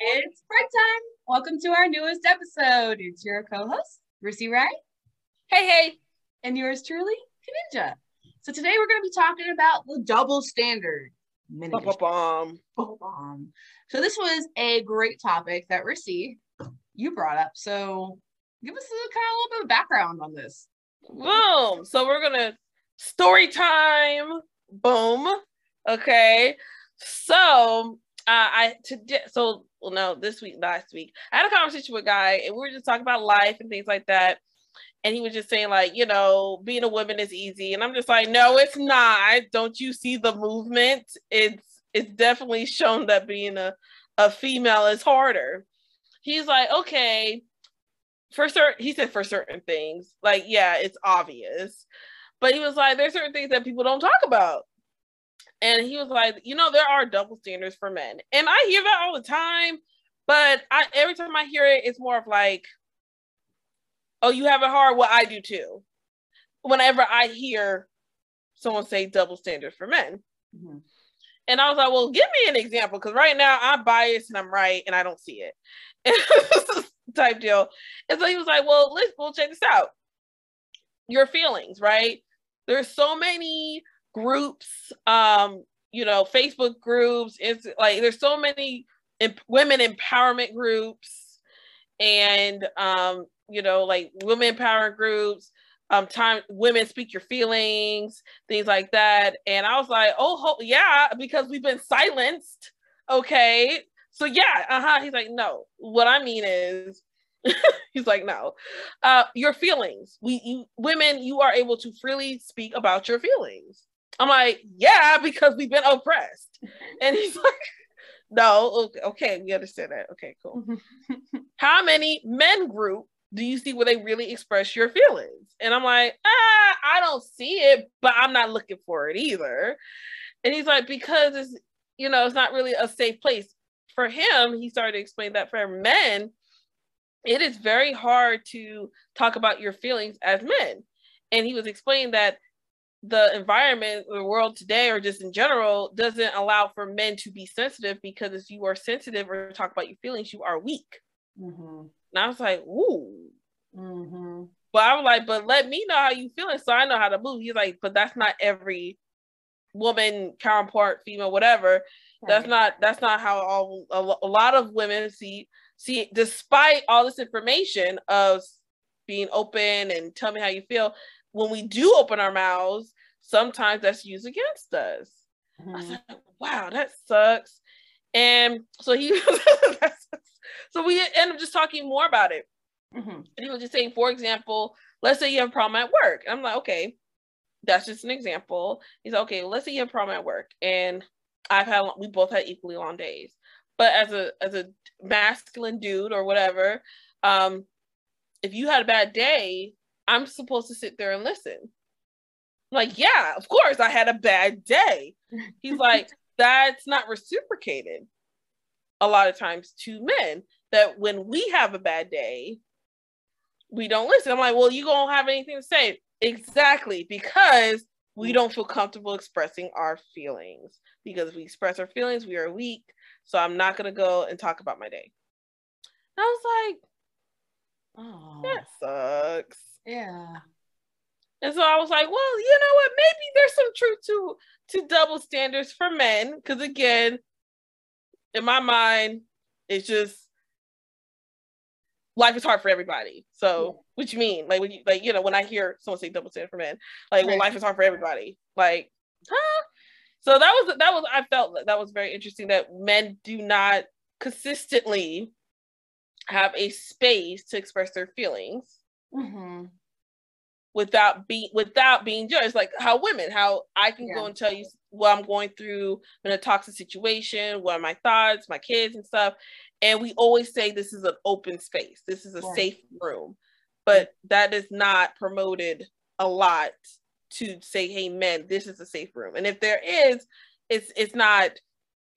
It's break time. Welcome to our newest episode. It's your co-host, Rissy Wright. Hey, hey. And yours truly, Kaninja. So today we're going to be talking about the double standard. Ba-ba-bum. Ba-ba-bum. Um, so this was a great topic that Rissy, you brought up. So give us a kind of a little bit of background on this. Boom. So we're gonna story time. Boom. Okay. So uh, I today so well no this week last week I had a conversation with a guy and we were just talking about life and things like that. And he was just saying, like, you know, being a woman is easy. And I'm just like, no, it's not. Don't you see the movement? It's it's definitely shown that being a, a female is harder. He's like, okay, for certain he said for certain things, like, yeah, it's obvious. But he was like, there's certain things that people don't talk about. And he was like, you know, there are double standards for men. And I hear that all the time, but I every time I hear it, it's more of like, oh, you have it hard. Well, I do too. Whenever I hear someone say double standards for men. Mm-hmm. And I was like, well, give me an example. Cause right now I'm biased and I'm right and I don't see it. type deal. And so he was like, well, let's we'll check this out. Your feelings, right? There's so many groups, um, you know, Facebook groups. It's like there's so many women empowerment groups and um, you know, like women empowerment groups, um, time women speak your feelings, things like that. And I was like, oh ho- yeah, because we've been silenced. Okay. So yeah, uh-huh. He's like, no, what I mean is he's like, no. Uh, your feelings. We you women, you are able to freely speak about your feelings. I'm like, yeah, because we've been oppressed. And he's like, no, okay, we understand that. Okay, cool. How many men group do you see where they really express your feelings? And I'm like, ah, I don't see it, but I'm not looking for it either. And he's like, because it's, you know, it's not really a safe place. For him, he started to explain that for men, it is very hard to talk about your feelings as men. And he was explaining that the environment, the world today, or just in general, doesn't allow for men to be sensitive because if you are sensitive or talk about your feelings, you are weak. Mm-hmm. And I was like, ooh. Mm-hmm. But I was like, but let me know how you feeling so I know how to move. He's like, but that's not every woman, counterpart, female, whatever. Right. That's not that's not how all a, a lot of women see see. Despite all this information of being open and tell me how you feel, when we do open our mouths, sometimes that's used against us. Mm-hmm. I said, wow, that sucks. And so he, so we end up just talking more about it. Mm-hmm. And he was just saying, for example, let's say you have a problem at work. I'm like, okay, that's just an example. He's like, okay, let's say you have a problem at work, and I've had we both had equally long days. But as a as a masculine dude or whatever, um, if you had a bad day, I'm supposed to sit there and listen. like, yeah, of course, I had a bad day. He's like, that's not reciprocated a lot of times to men. That when we have a bad day, we don't listen. I'm like, well, you don't have anything to say. Exactly, because we mm. don't feel comfortable expressing our feelings. Because if we express our feelings, we are weak. So I'm not gonna go and talk about my day. And I was like, oh, that sucks. Yeah. And so I was like, well, you know what? Maybe there's some truth to to double standards for men. Because again, in my mind, it's just life is hard for everybody. So, what you mean? Like when you like, you know, when I hear someone say double standard for men, like, right. well, life is hard for everybody. Like, huh? So that was that was I felt that was very interesting that men do not consistently have a space to express their feelings. Mm-hmm without being without being judged like how women how i can yeah. go and tell you what i'm going through in a toxic situation what are my thoughts my kids and stuff and we always say this is an open space this is a right. safe room but that is not promoted a lot to say hey men this is a safe room and if there is it's it's not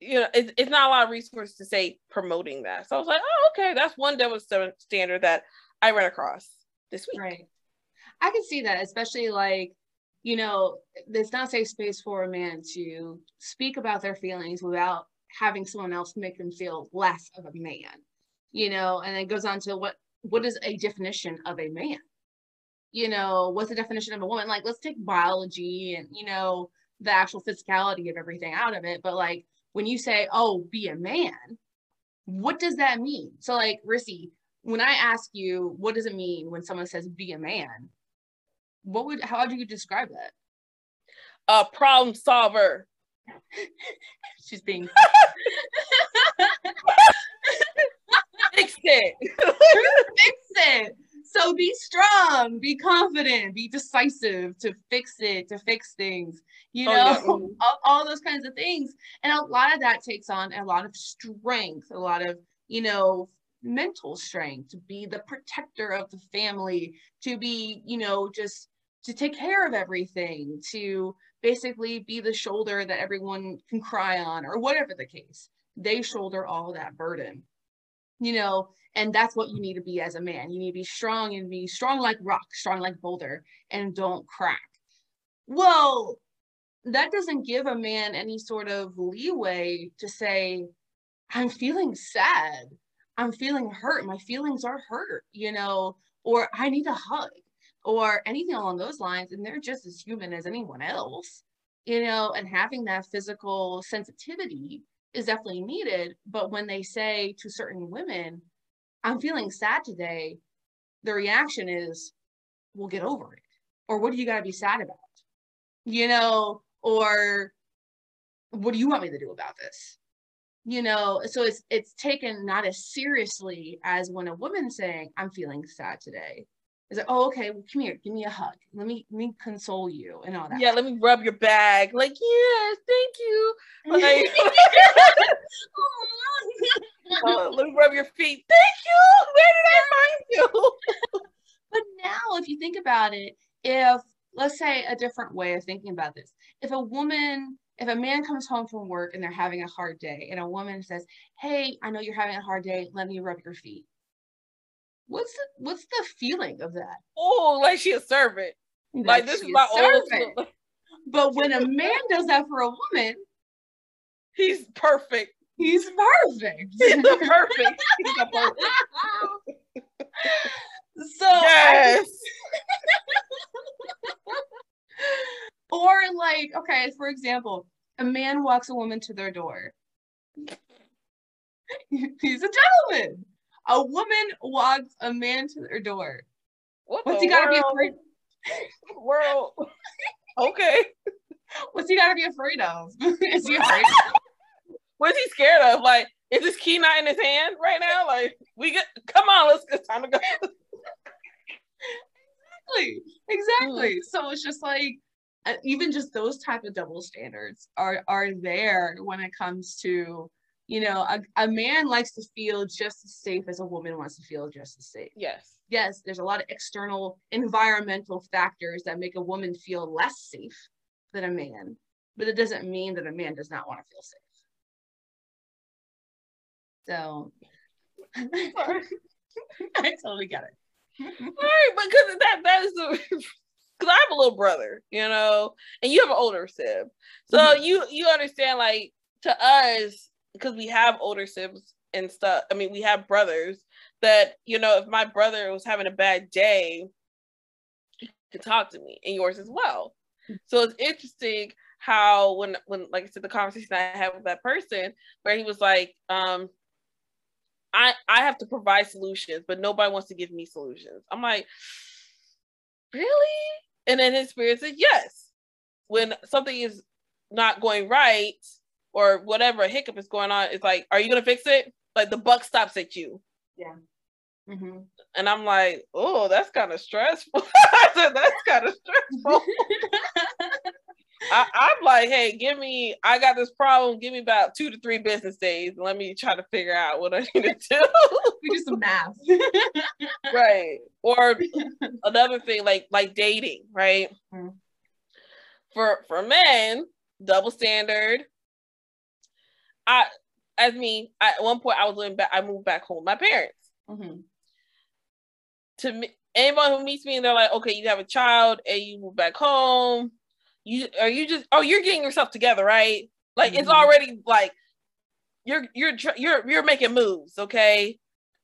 you know it's, it's not a lot of resources to say promoting that. So i was like oh okay that's one double standard that i ran across this week. Right. I can see that, especially like, you know, there's not safe space for a man to speak about their feelings without having someone else make them feel less of a man you know and it goes on to what what is a definition of a man? You know what's the definition of a woman? Like let's take biology and you know the actual physicality of everything out of it but like when you say oh be a man what does that mean? So like rissy when i ask you what does it mean when someone says be a man what would how would you describe that? A problem solver. She's being fix it. Fix it so be strong, be confident, be decisive to fix it, to fix things, you know, oh, yeah. Mm-hmm. all, all those kinds of things. And a lot of that takes on a lot of strength, a lot of, you know, mental strength to be the protector of the family, to be, you know, just to take care of everything, to basically be the shoulder that everyone can cry on, or whatever the case. They shoulder all that burden you know, and that's what you need to be as a man. You need to be strong and be strong like rock, strong like boulder, and don't crack. Well, that doesn't give a man any sort of leeway to say, I'm feeling sad. I'm feeling hurt. My feelings are hurt, you know, or I need a hug or anything along those lines. And they're just as human as anyone else, you know, and having that physical sensitivity is definitely needed. But when they say to certain women, I'm feeling sad today, the reaction is, we'll get over it. Or what do you got to be sad about? You know, or what do you want me to do about this? You know, so it's it's taken not as seriously as when a woman's saying, I'm feeling sad today. Is like, oh, okay, well, come here, give me a hug. Let me let me console you and all that. Yeah, let me rub your back. Like, yes, thank you. Like, oh, let me rub your feet. Thank you. Where did I find you? but now, if you think about it, if let's say a different way of thinking about this, if a woman if a man comes home from work and they're having a hard day and a woman says hey i know you're having a hard day let me rub your feet what's the what's the feeling of that? Oh, like she a servant. That like this is my servant. old. But when a man does that for a woman, he's perfect. He's perfect. He's perfect. He's perfect. so yes. or like, okay, for example, a man walks a woman to their door. He's a gentleman a woman walks a man to their door. What What's he got to be afraid? world. okay. What's he got to be afraid of? is he afraid? What's he scared of? Like, is this key not in his hand right now? Like, we get. Come on, let's get time to go. exactly. Exactly. Mm. So it's just like uh, even just those type of double standards are are there when it comes to you know, a, a man likes to feel just as safe as a woman wants to feel just as safe. Yes. Yes, there's a lot of external environmental factors that make a woman feel less safe than a man, but it doesn't mean that a man does not want to feel safe. So I totally get it. All right, but because that that is the because I have a little brother, you know, and you have an older sib, so mm-hmm. you you understand like to us because we have older siblings and stuff. I mean, we have brothers that, you know, if my brother was having a bad day, he could talk to me and yours as well. So it's interesting how when when like I said the conversation I had with that person where he was like, um, I I have to provide solutions, but nobody wants to give me solutions. I'm like, really? And then his spirit said, yes. When something is not going right, or whatever hiccup is going on, it's like, are you gonna fix it? Like the buck stops at you. Yeah. Mm-hmm. And I'm like, oh, that's kind of stressful. I said, that's kind of stressful. I, am like, hey, give me, I got this problem. Give me about two to three business days. Let me try to figure out what I need to do. we do some math. right. Or another thing, like like dating, right? Mm-hmm. For for men, double standard, I, as me, I, at one point I was living back. I moved back home. My parents. Mm-hmm. To me, anyone who meets me and they're like, "Okay, you have a child and you move back home. You are you just oh you're getting yourself together, right? Like mm-hmm. it's already like you're you're you're you're making moves, okay?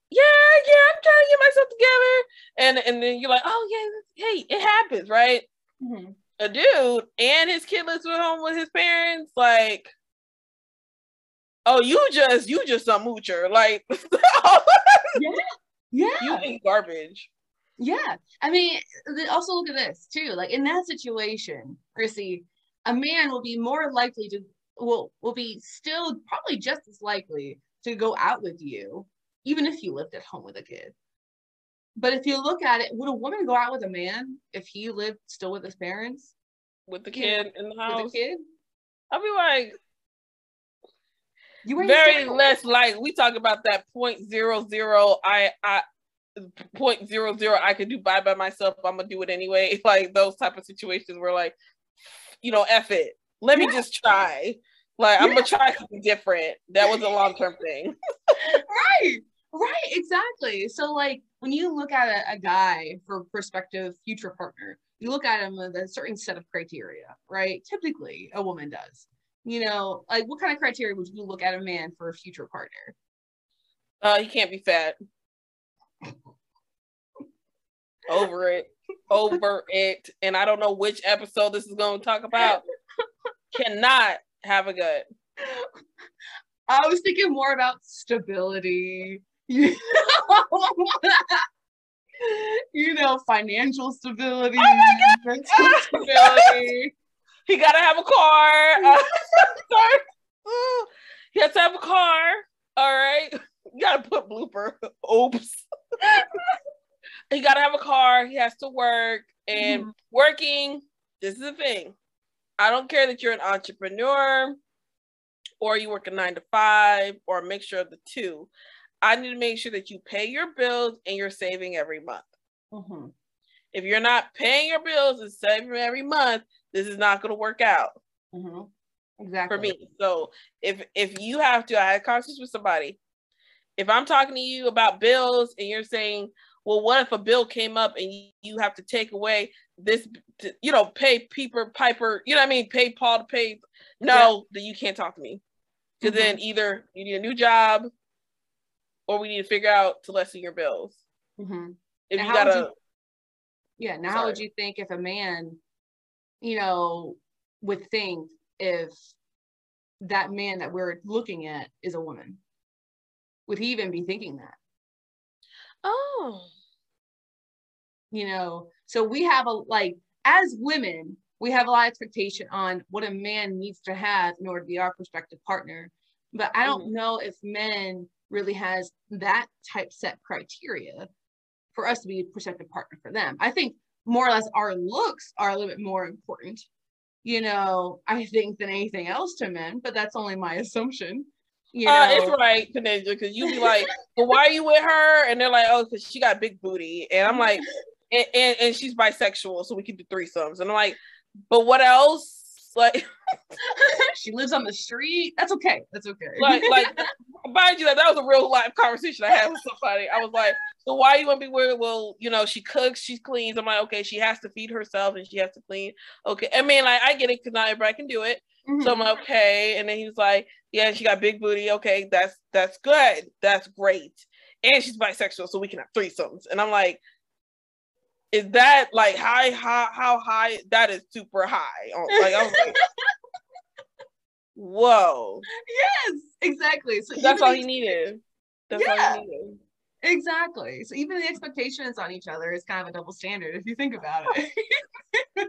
Yeah, yeah, I'm trying to get myself together, and and then you're like, oh yeah, hey, it happens, right? Mm-hmm. A dude and his kid lives at home with his parents, like, oh, you just you just a moocher, like, yeah, yeah, you think garbage. Yeah, I mean, also look at this too. Like in that situation, Rissy, a man will be more likely to will will be still probably just as likely to go out with you, even if you lived at home with a kid. But if you look at it, would a woman go out with a man if he lived still with his parents? With the kid in the house? With the kid? I'd be like, you very less like we talk about that point zero zero. I I point zero zero. I could do bye by myself. I'm gonna do it anyway. Like those type of situations where like, you know, F it. Let me just try. Like I'm gonna try something different. That was a long term thing. right. Right. Exactly. So like when you look at a, a guy for prospective future partner, you look at him with a certain set of criteria, right? Typically, a woman does. You know, like what kind of criteria would you look at a man for a future partner? Uh, he can't be fat. Over it. Over it. And I don't know which episode this is going to talk about. Cannot have a gut. I was thinking more about stability. you know, financial stability, oh mental stability. He gotta have a car. Uh, sorry. He has to have a car. All right. You gotta put blooper. Oops. he gotta have a car. He has to work. And mm-hmm. working, this is the thing. I don't care that you're an entrepreneur or you work a nine to five or a mixture of the two. I need to make sure that you pay your bills and you're saving every month. Mm-hmm. If you're not paying your bills and saving every month, this is not going to work out. Mm-hmm. Exactly. For me. So if if you have to, I had conversations with somebody. If I'm talking to you about bills and you're saying, well, what if a bill came up and you, you have to take away this, to, you know, pay Peeper Piper, you know what I mean? Pay Paul to pay. No, yeah. then you can't talk to me. Because mm-hmm. then either you need a new job or we need to figure out to lessen your bills. Mm-hmm. If now you gotta, you, yeah. Now, sorry. how would you think if a man, you know, would think if that man that we're looking at is a woman? Would he even be thinking that? Oh, you know, so we have a like as women, we have a lot of expectation on what a man needs to have in order to be our prospective partner. But I don't mm-hmm. know if men really has that type set criteria for us to be a prospective partner for them. I think more or less our looks are a little bit more important, you know, I think than anything else to men, but that's only my assumption. You know? uh, it's right, Kaninja, because you be like, well, why are you with her? And they're like, oh, because she got big booty. And I'm like, and, and, and she's bisexual, so we can do threesomes. And I'm like, but what else? Like she lives on the street. That's okay. That's okay. Like, like mind you, that, that was a real life conversation I had with somebody. I was like, so why you want to be weird? Well, you know, she cooks, she cleans. I'm like, okay, she has to feed herself and she has to clean. Okay. I mean, like, I get it because not everybody can do it. Mm-hmm. So I'm like, okay. And then he was like, yeah, she got big booty. Okay, that's that's good. That's great. And she's bisexual, so we can have threesomes. And I'm like, is that like high, high, how high? That is super high. Oh, like I was like, whoa. Yes, exactly. So that's all he needed. That's yeah, all he needed. Exactly. So even the expectations on each other is kind of a double standard if you think about it.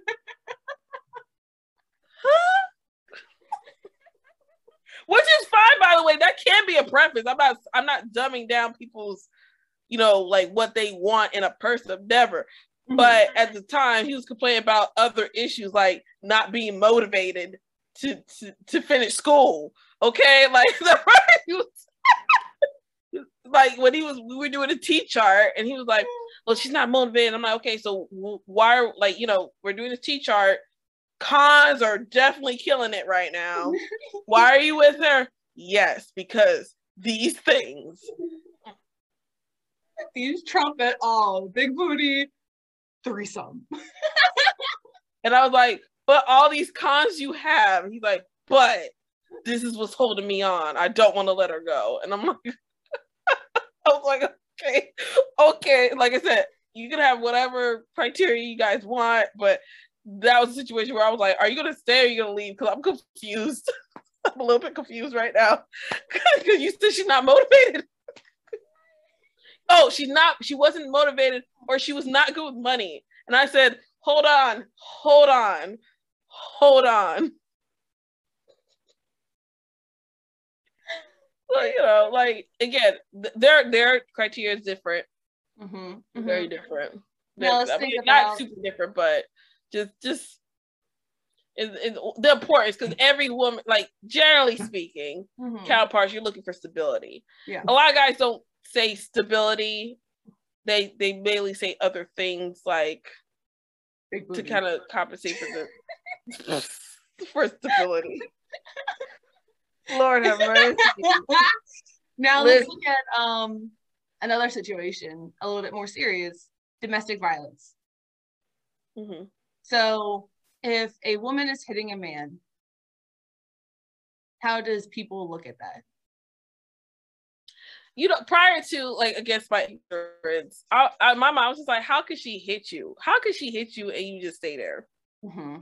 Which is fine, by the way. That can be a preference. I'm not. I'm not dumbing down people's, you know, like what they want in a person. Never. But at the time, he was complaining about other issues like not being motivated to to, to finish school. Okay, like the was, like when he was we were doing a T chart and he was like, "Well, she's not motivated." I'm like, "Okay, so why are like you know we're doing a T chart? Cons are definitely killing it right now. why are you with her? Yes, because these things." These trumpet all big booty, threesome. and I was like, but all these cons you have. He's like, but this is what's holding me on. I don't want to let her go. And I'm like, I was like, okay, okay. Like I said, you can have whatever criteria you guys want, but that was a situation where I was like, are you gonna stay or are you gonna leave? Because I'm confused. I'm a little bit confused right now. Because you said she's not motivated. oh, she's not, she wasn't motivated or she was not good with money. And I said, hold on, hold on, hold on. Well, you know, like again, th- their their criteria is different. Mm-hmm, mm-hmm. Very different. Now, I mean, about... not super different, but just just is, is the importance because every woman, like generally speaking, mm-hmm. counterparts, you're looking for stability. Yeah. A lot of guys don't say stability. They they mainly say other things like to kind of compensate for the for stability. Lord have mercy. now let's look at um another situation, a little bit more serious: domestic violence. Mm-hmm. So, if a woman is hitting a man, how does people look at that? You know, prior to like against my ignorance, I, I, my mom was just like, "How could she hit you? How could she hit you and you just stay there?" Mm-hmm.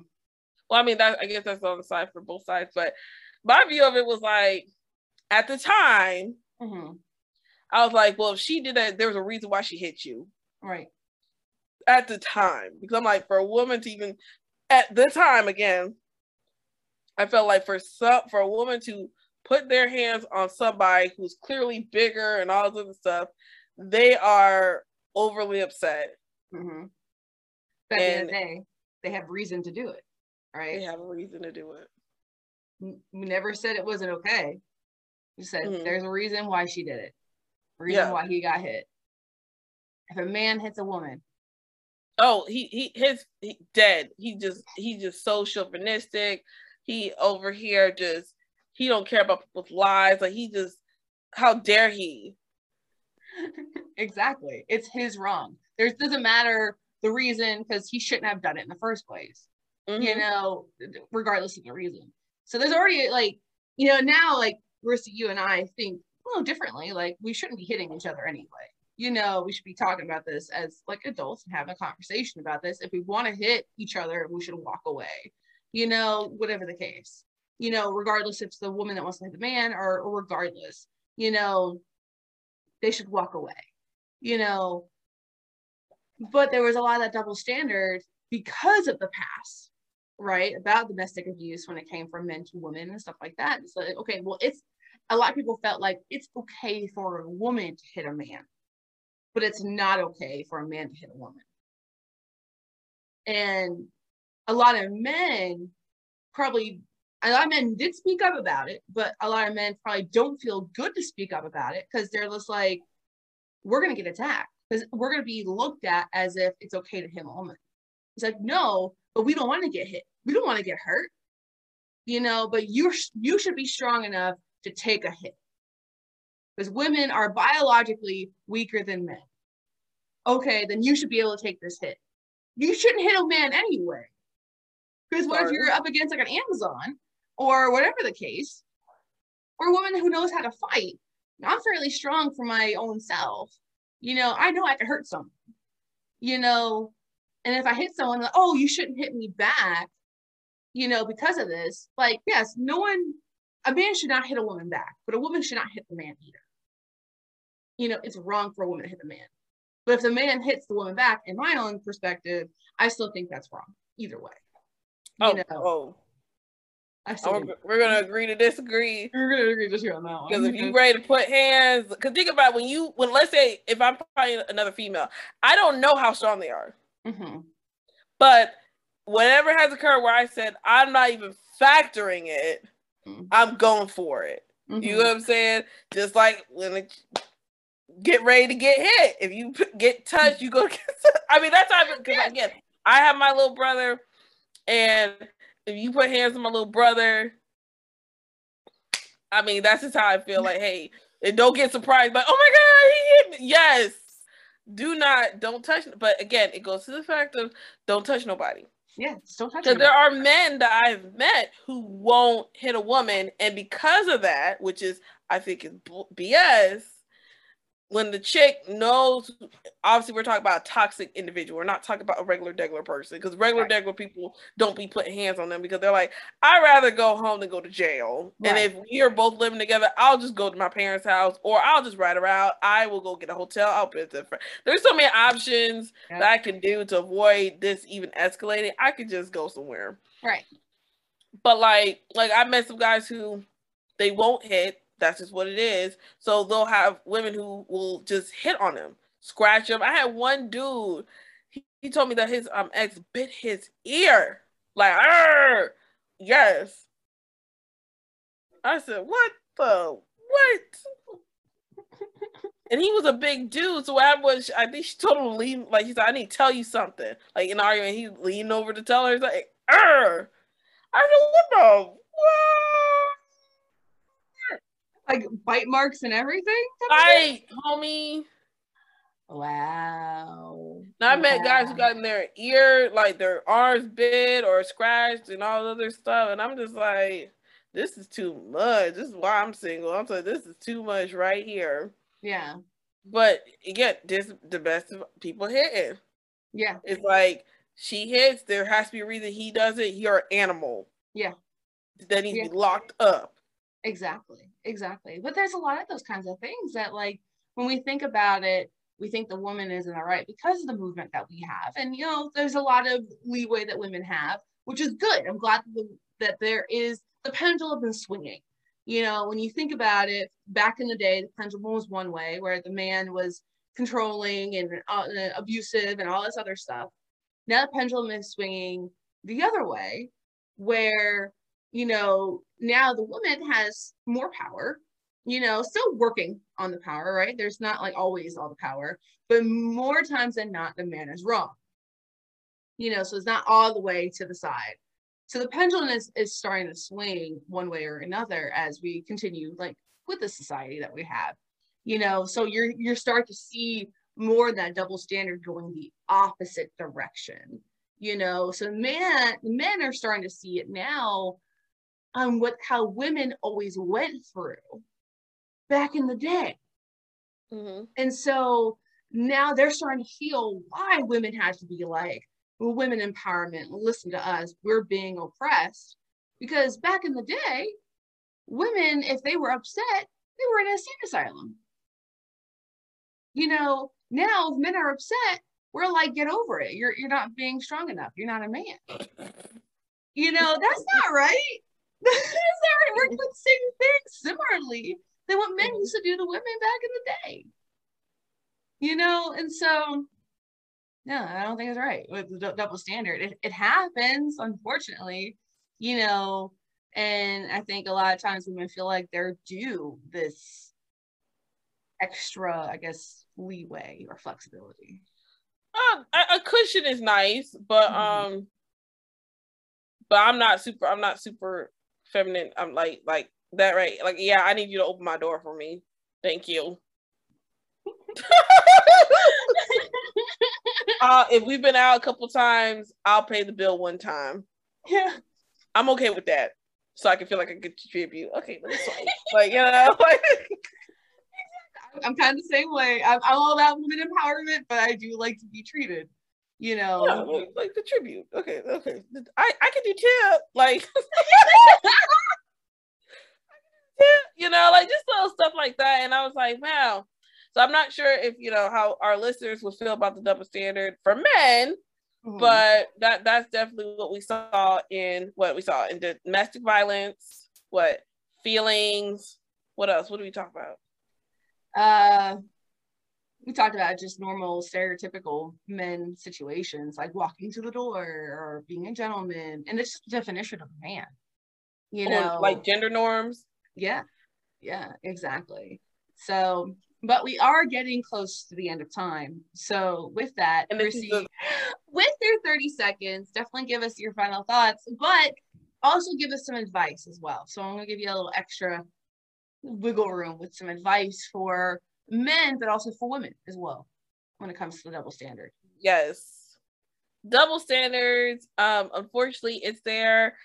Well, I mean, that I guess that's on the side for both sides, but my view of it was like at the time, mm-hmm. I was like, well, if she did that, there was a reason why she hit you. Right. At the time. Because I'm like, for a woman to even at the time again, I felt like for some for a woman to put their hands on somebody who's clearly bigger and all this other stuff, they are overly upset. Mm-hmm. But at the end of the day, they have reason to do it, right? They have a reason to do it we never said it wasn't okay. We said mm-hmm. there's a reason why she did it. Reason yeah. why he got hit. If a man hits a woman. Oh, he he his he, dead. He just he just so chauvinistic. He over here just he don't care about people's lives. Like he just how dare he? exactly. It's his wrong. There's doesn't matter the reason because he shouldn't have done it in the first place. Mm-hmm. You know, regardless of the reason. So there's already like, you know, now like Marissa, you and I think a little differently. Like we shouldn't be hitting each other anyway. You know, we should be talking about this as like adults and having a conversation about this. If we want to hit each other, we should walk away. You know, whatever the case. You know, regardless if it's the woman that wants to hit the man or, or regardless, you know, they should walk away. You know, but there was a lot of that double standard because of the past right? About domestic abuse when it came from men to women and stuff like that. So okay well it's a lot of people felt like it's okay for a woman to hit a man but it's not okay for a man to hit a woman. And a lot of men probably a lot of men did speak up about it but a lot of men probably don't feel good to speak up about it because they're just like we're going to get attacked because we're going to be looked at as if it's okay to hit a woman it's like no but we don't want to get hit. We don't want to get hurt, you know, but you're you should be strong enough to take a hit. Because women are biologically weaker than men. Okay, then you should be able to take this hit. You shouldn't hit a man anyway. Because what if you're up against like an Amazon or whatever the case, or a woman who knows how to fight? I'm fairly strong for my own self. You know, I know I can hurt someone. You know, and if I hit someone, like, oh, you shouldn't hit me back, you know, because of this. Like, yes, no one, a man should not hit a woman back, but a woman should not hit the man either. You know, it's wrong for a woman to hit the man. But if the man hits the woman back, in my own perspective, I still think that's wrong either way. You oh, know? oh. Oh, we're gonna agree to disagree. We're gonna agree to disagree on that one. Because if you ready to put hands, because think about when you when let's say if I'm fighting another female, I don't know how strong they are. Mm-hmm. But whatever has occurred where I said, I'm not even factoring it, mm-hmm. I'm going for it. Mm-hmm. You know what I'm saying? Just like when it, get ready to get hit. If you get touched, you go get I mean, that's how I because again, I have my little brother, and if you put hands on my little brother, I mean, that's just how I feel like, hey, and don't get surprised, but oh my god, he hit me. Yes, do not don't touch but again it goes to the fact of don't touch nobody. Yeah, don't touch Because there are men that I've met who won't hit a woman, and because of that, which is I think is BS, when the chick knows, obviously we're talking about a toxic individual. We're not talking about a regular degular person because regular right. degular people don't be putting hands on them because they're like, I'd rather go home than go to jail. Right. And if we are both living together, I'll just go to my parents' house or I'll just ride around. I will go get a hotel. I'll put it There's so many options that I can do to avoid this even escalating. I could just go somewhere. Right. But like, like I met some guys who they won't hit that's just what it is. So they'll have women who will just hit on him, scratch him. I had one dude, he, he told me that his um ex bit his ear. Like, yes. I said, what the what? and he was a big dude, so I was I think she told him to leave like he said, I need to tell you something. Like in argument, he leaned over to tell her, he's like, Arr! I said, what the what? Like bite marks and everything. Right, homie. Wow. Now I met guys who got in their ear, like their arms bit or scratched and all other stuff, and I'm just like, this is too much. This is why I'm single. I'm like, this is too much right here. Yeah. But again, this the best of people hitting. Yeah. It's like she hits, there has to be a reason he does it. You're an animal. Yeah. That needs yeah. to be locked up. Exactly. Exactly. But there's a lot of those kinds of things that, like, when we think about it, we think the woman is in the right because of the movement that we have. And, you know, there's a lot of leeway that women have, which is good. I'm glad that, the, that there is the pendulum been swinging. You know, when you think about it, back in the day, the pendulum was one way where the man was controlling and uh, abusive and all this other stuff. Now the pendulum is swinging the other way where you know, now the woman has more power, you know, still working on the power, right? There's not like always all the power, but more times than not, the man is wrong. You know, so it's not all the way to the side. So the pendulum is, is starting to swing one way or another as we continue like with the society that we have. You know, so you're you're starting to see more that double standard going the opposite direction. You know, so man, men are starting to see it now on what how women always went through back in the day. Mm-hmm. And so now they're starting to feel why women had to be like well, women empowerment. Listen to us, we're being oppressed. Because back in the day, women, if they were upset, they were in a state asylum. You know, now if men are upset, we're like, get over it. You're you're not being strong enough. You're not a man. You know, that's not right. Sorry, we're doing the same thing similarly than what men used to do to women back in the day. You know, and so no, I don't think it's right with the double standard. It, it happens, unfortunately, you know, and I think a lot of times women feel like they're due this extra, I guess, leeway or flexibility. Uh, a cushion is nice, but mm-hmm. um, but I'm not super. I'm not super feminine. I'm like like that right. Like yeah, I need you to open my door for me. Thank you. uh, if we've been out a couple times, I'll pay the bill one time. Yeah, I'm okay with that, so I can feel like I can contribute. Okay, let me swipe. like you know, like. I'm kind of the same way. I'm, I'm all about women empowerment, but I do like to be treated you know yeah, like, like, the tribute. Okay okay. I i can do tip like you know like just little stuff like that. And i was like wow. So i'm not sure if you know how our listeners will feel about the double standard for men mm-hmm. but that that's definitely what we saw in what we saw in domestic violence what feelings what else? What do we talk about? Uh we talked about just normal stereotypical men situations like walking to the door or being a gentleman and it's just definition of a man you know? like gender norms. Yeah yeah exactly. So but we are getting close to the end of time. So with that and Rissy, the- with your 30 seconds definitely give us your final thoughts but also give us some advice as well. So i'm going to give you a little extra wiggle room with some advice for men, but also for women as well when it comes to the double standard. Yes. double standards. Um, unfortunately, it's there.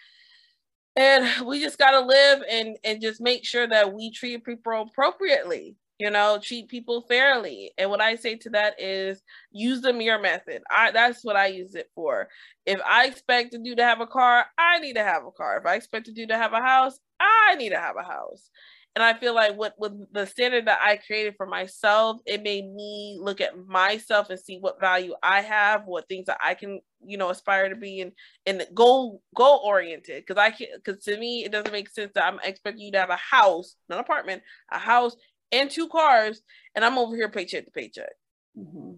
And we just gotta live and and just make sure that we treat people appropriately you know treat people fairly and what i say to that is use the mirror method i that's what i use it for if i expect a dude to have a car i need to have a car if i expect a dude to have a house i need to have a house and i feel like with with the standard that i created for myself it made me look at myself and see what value i have what things that i can you know aspire to be and and goal goal oriented because i can because to me it doesn't make sense that i'm expecting you to have a house not an apartment a house and two cars, and I'm over here paycheck to paycheck. Mm-hmm.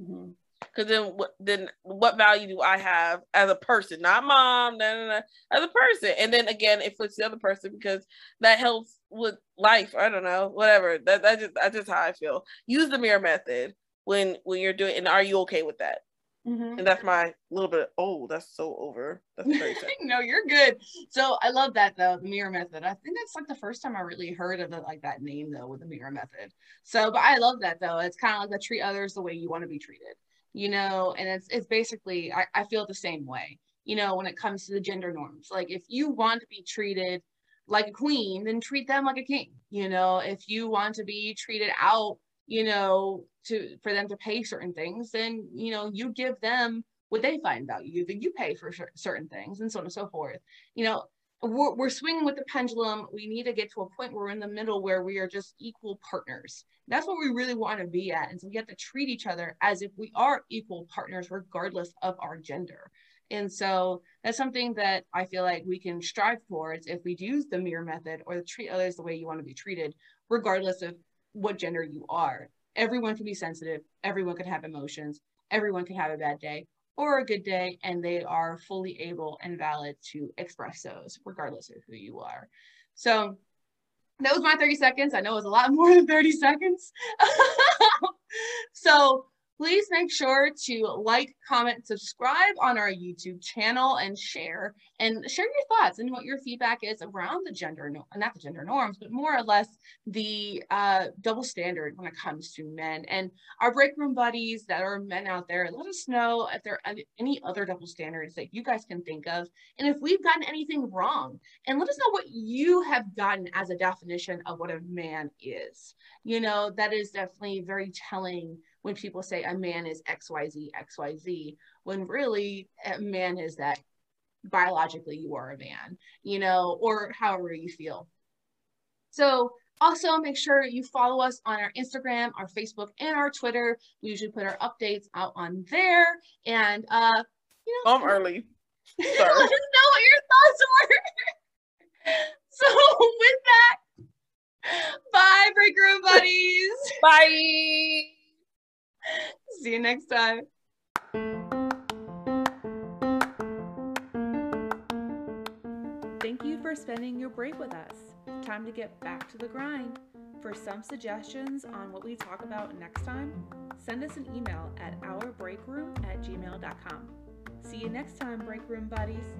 Mm-hmm. Cause then what then what value do I have as a person? Not mom, no, no, no, as a person. And then again, it flips the other person because that helps with life. I don't know, whatever. That that just that's just how I feel. Use the mirror method when when you're doing and are you okay with that? Mm-hmm. And that's my little bit. Oh, that's so over. That's very no, you're good. So I love that though, the mirror method. I think that's like the first time I really heard of it, like that name though, with the mirror method. So, but I love that though. It's kind of like the treat others the way you want to be treated, you know. And it's it's basically I, I feel the same way, you know, when it comes to the gender norms. Like if you want to be treated like a queen, then treat them like a king. You know, if you want to be treated out you know, to for them to pay certain things, then you know you give them what they find value. Then you pay for certain things, and so on and so forth. You know, we're, we're swinging with the pendulum. We need to get to a point where we're in the middle where we are just equal partners. That's what we really want to be at. And so we have to treat each other as if we are equal partners, regardless of our gender. And so that's something that I feel like we can strive towards if we use the mirror method or treat others the way you want to be treated, regardless of what gender you are. Everyone can be sensitive, everyone can have emotions, everyone can have a bad day or a good day, and they are fully able and valid to express those, regardless of who you are. So that was my 30 seconds. I know it was a lot more than 30 seconds. so Please make sure to like, comment, subscribe on our YouTube channel and share and share your thoughts and what your feedback is around the gender, no, not the gender norms, but more or less the uh, double standard when it comes to men. And our break room buddies that are men out there, let us know if there are any other double standards that you guys can think of. And if we've gotten anything wrong, and let us know what you have gotten as a definition of what a man is. You know, that is definitely very telling when people say a man is XYZ, XYZ, when really a man is that biologically you are a man, you know, or however you feel. So also make sure you follow us on our Instagram, our Facebook, and our Twitter. We usually put our updates out on there. And uh, you know, I'm early. Sorry. let us know what your thoughts were. so with that, bye, break room buddies. Bye. See you next time. Thank you for spending your break with us. Time to get back to the grind. For some suggestions on what we talk about next time, send us an email at ourbreakroom at gmail.com. See you next time, break room buddies.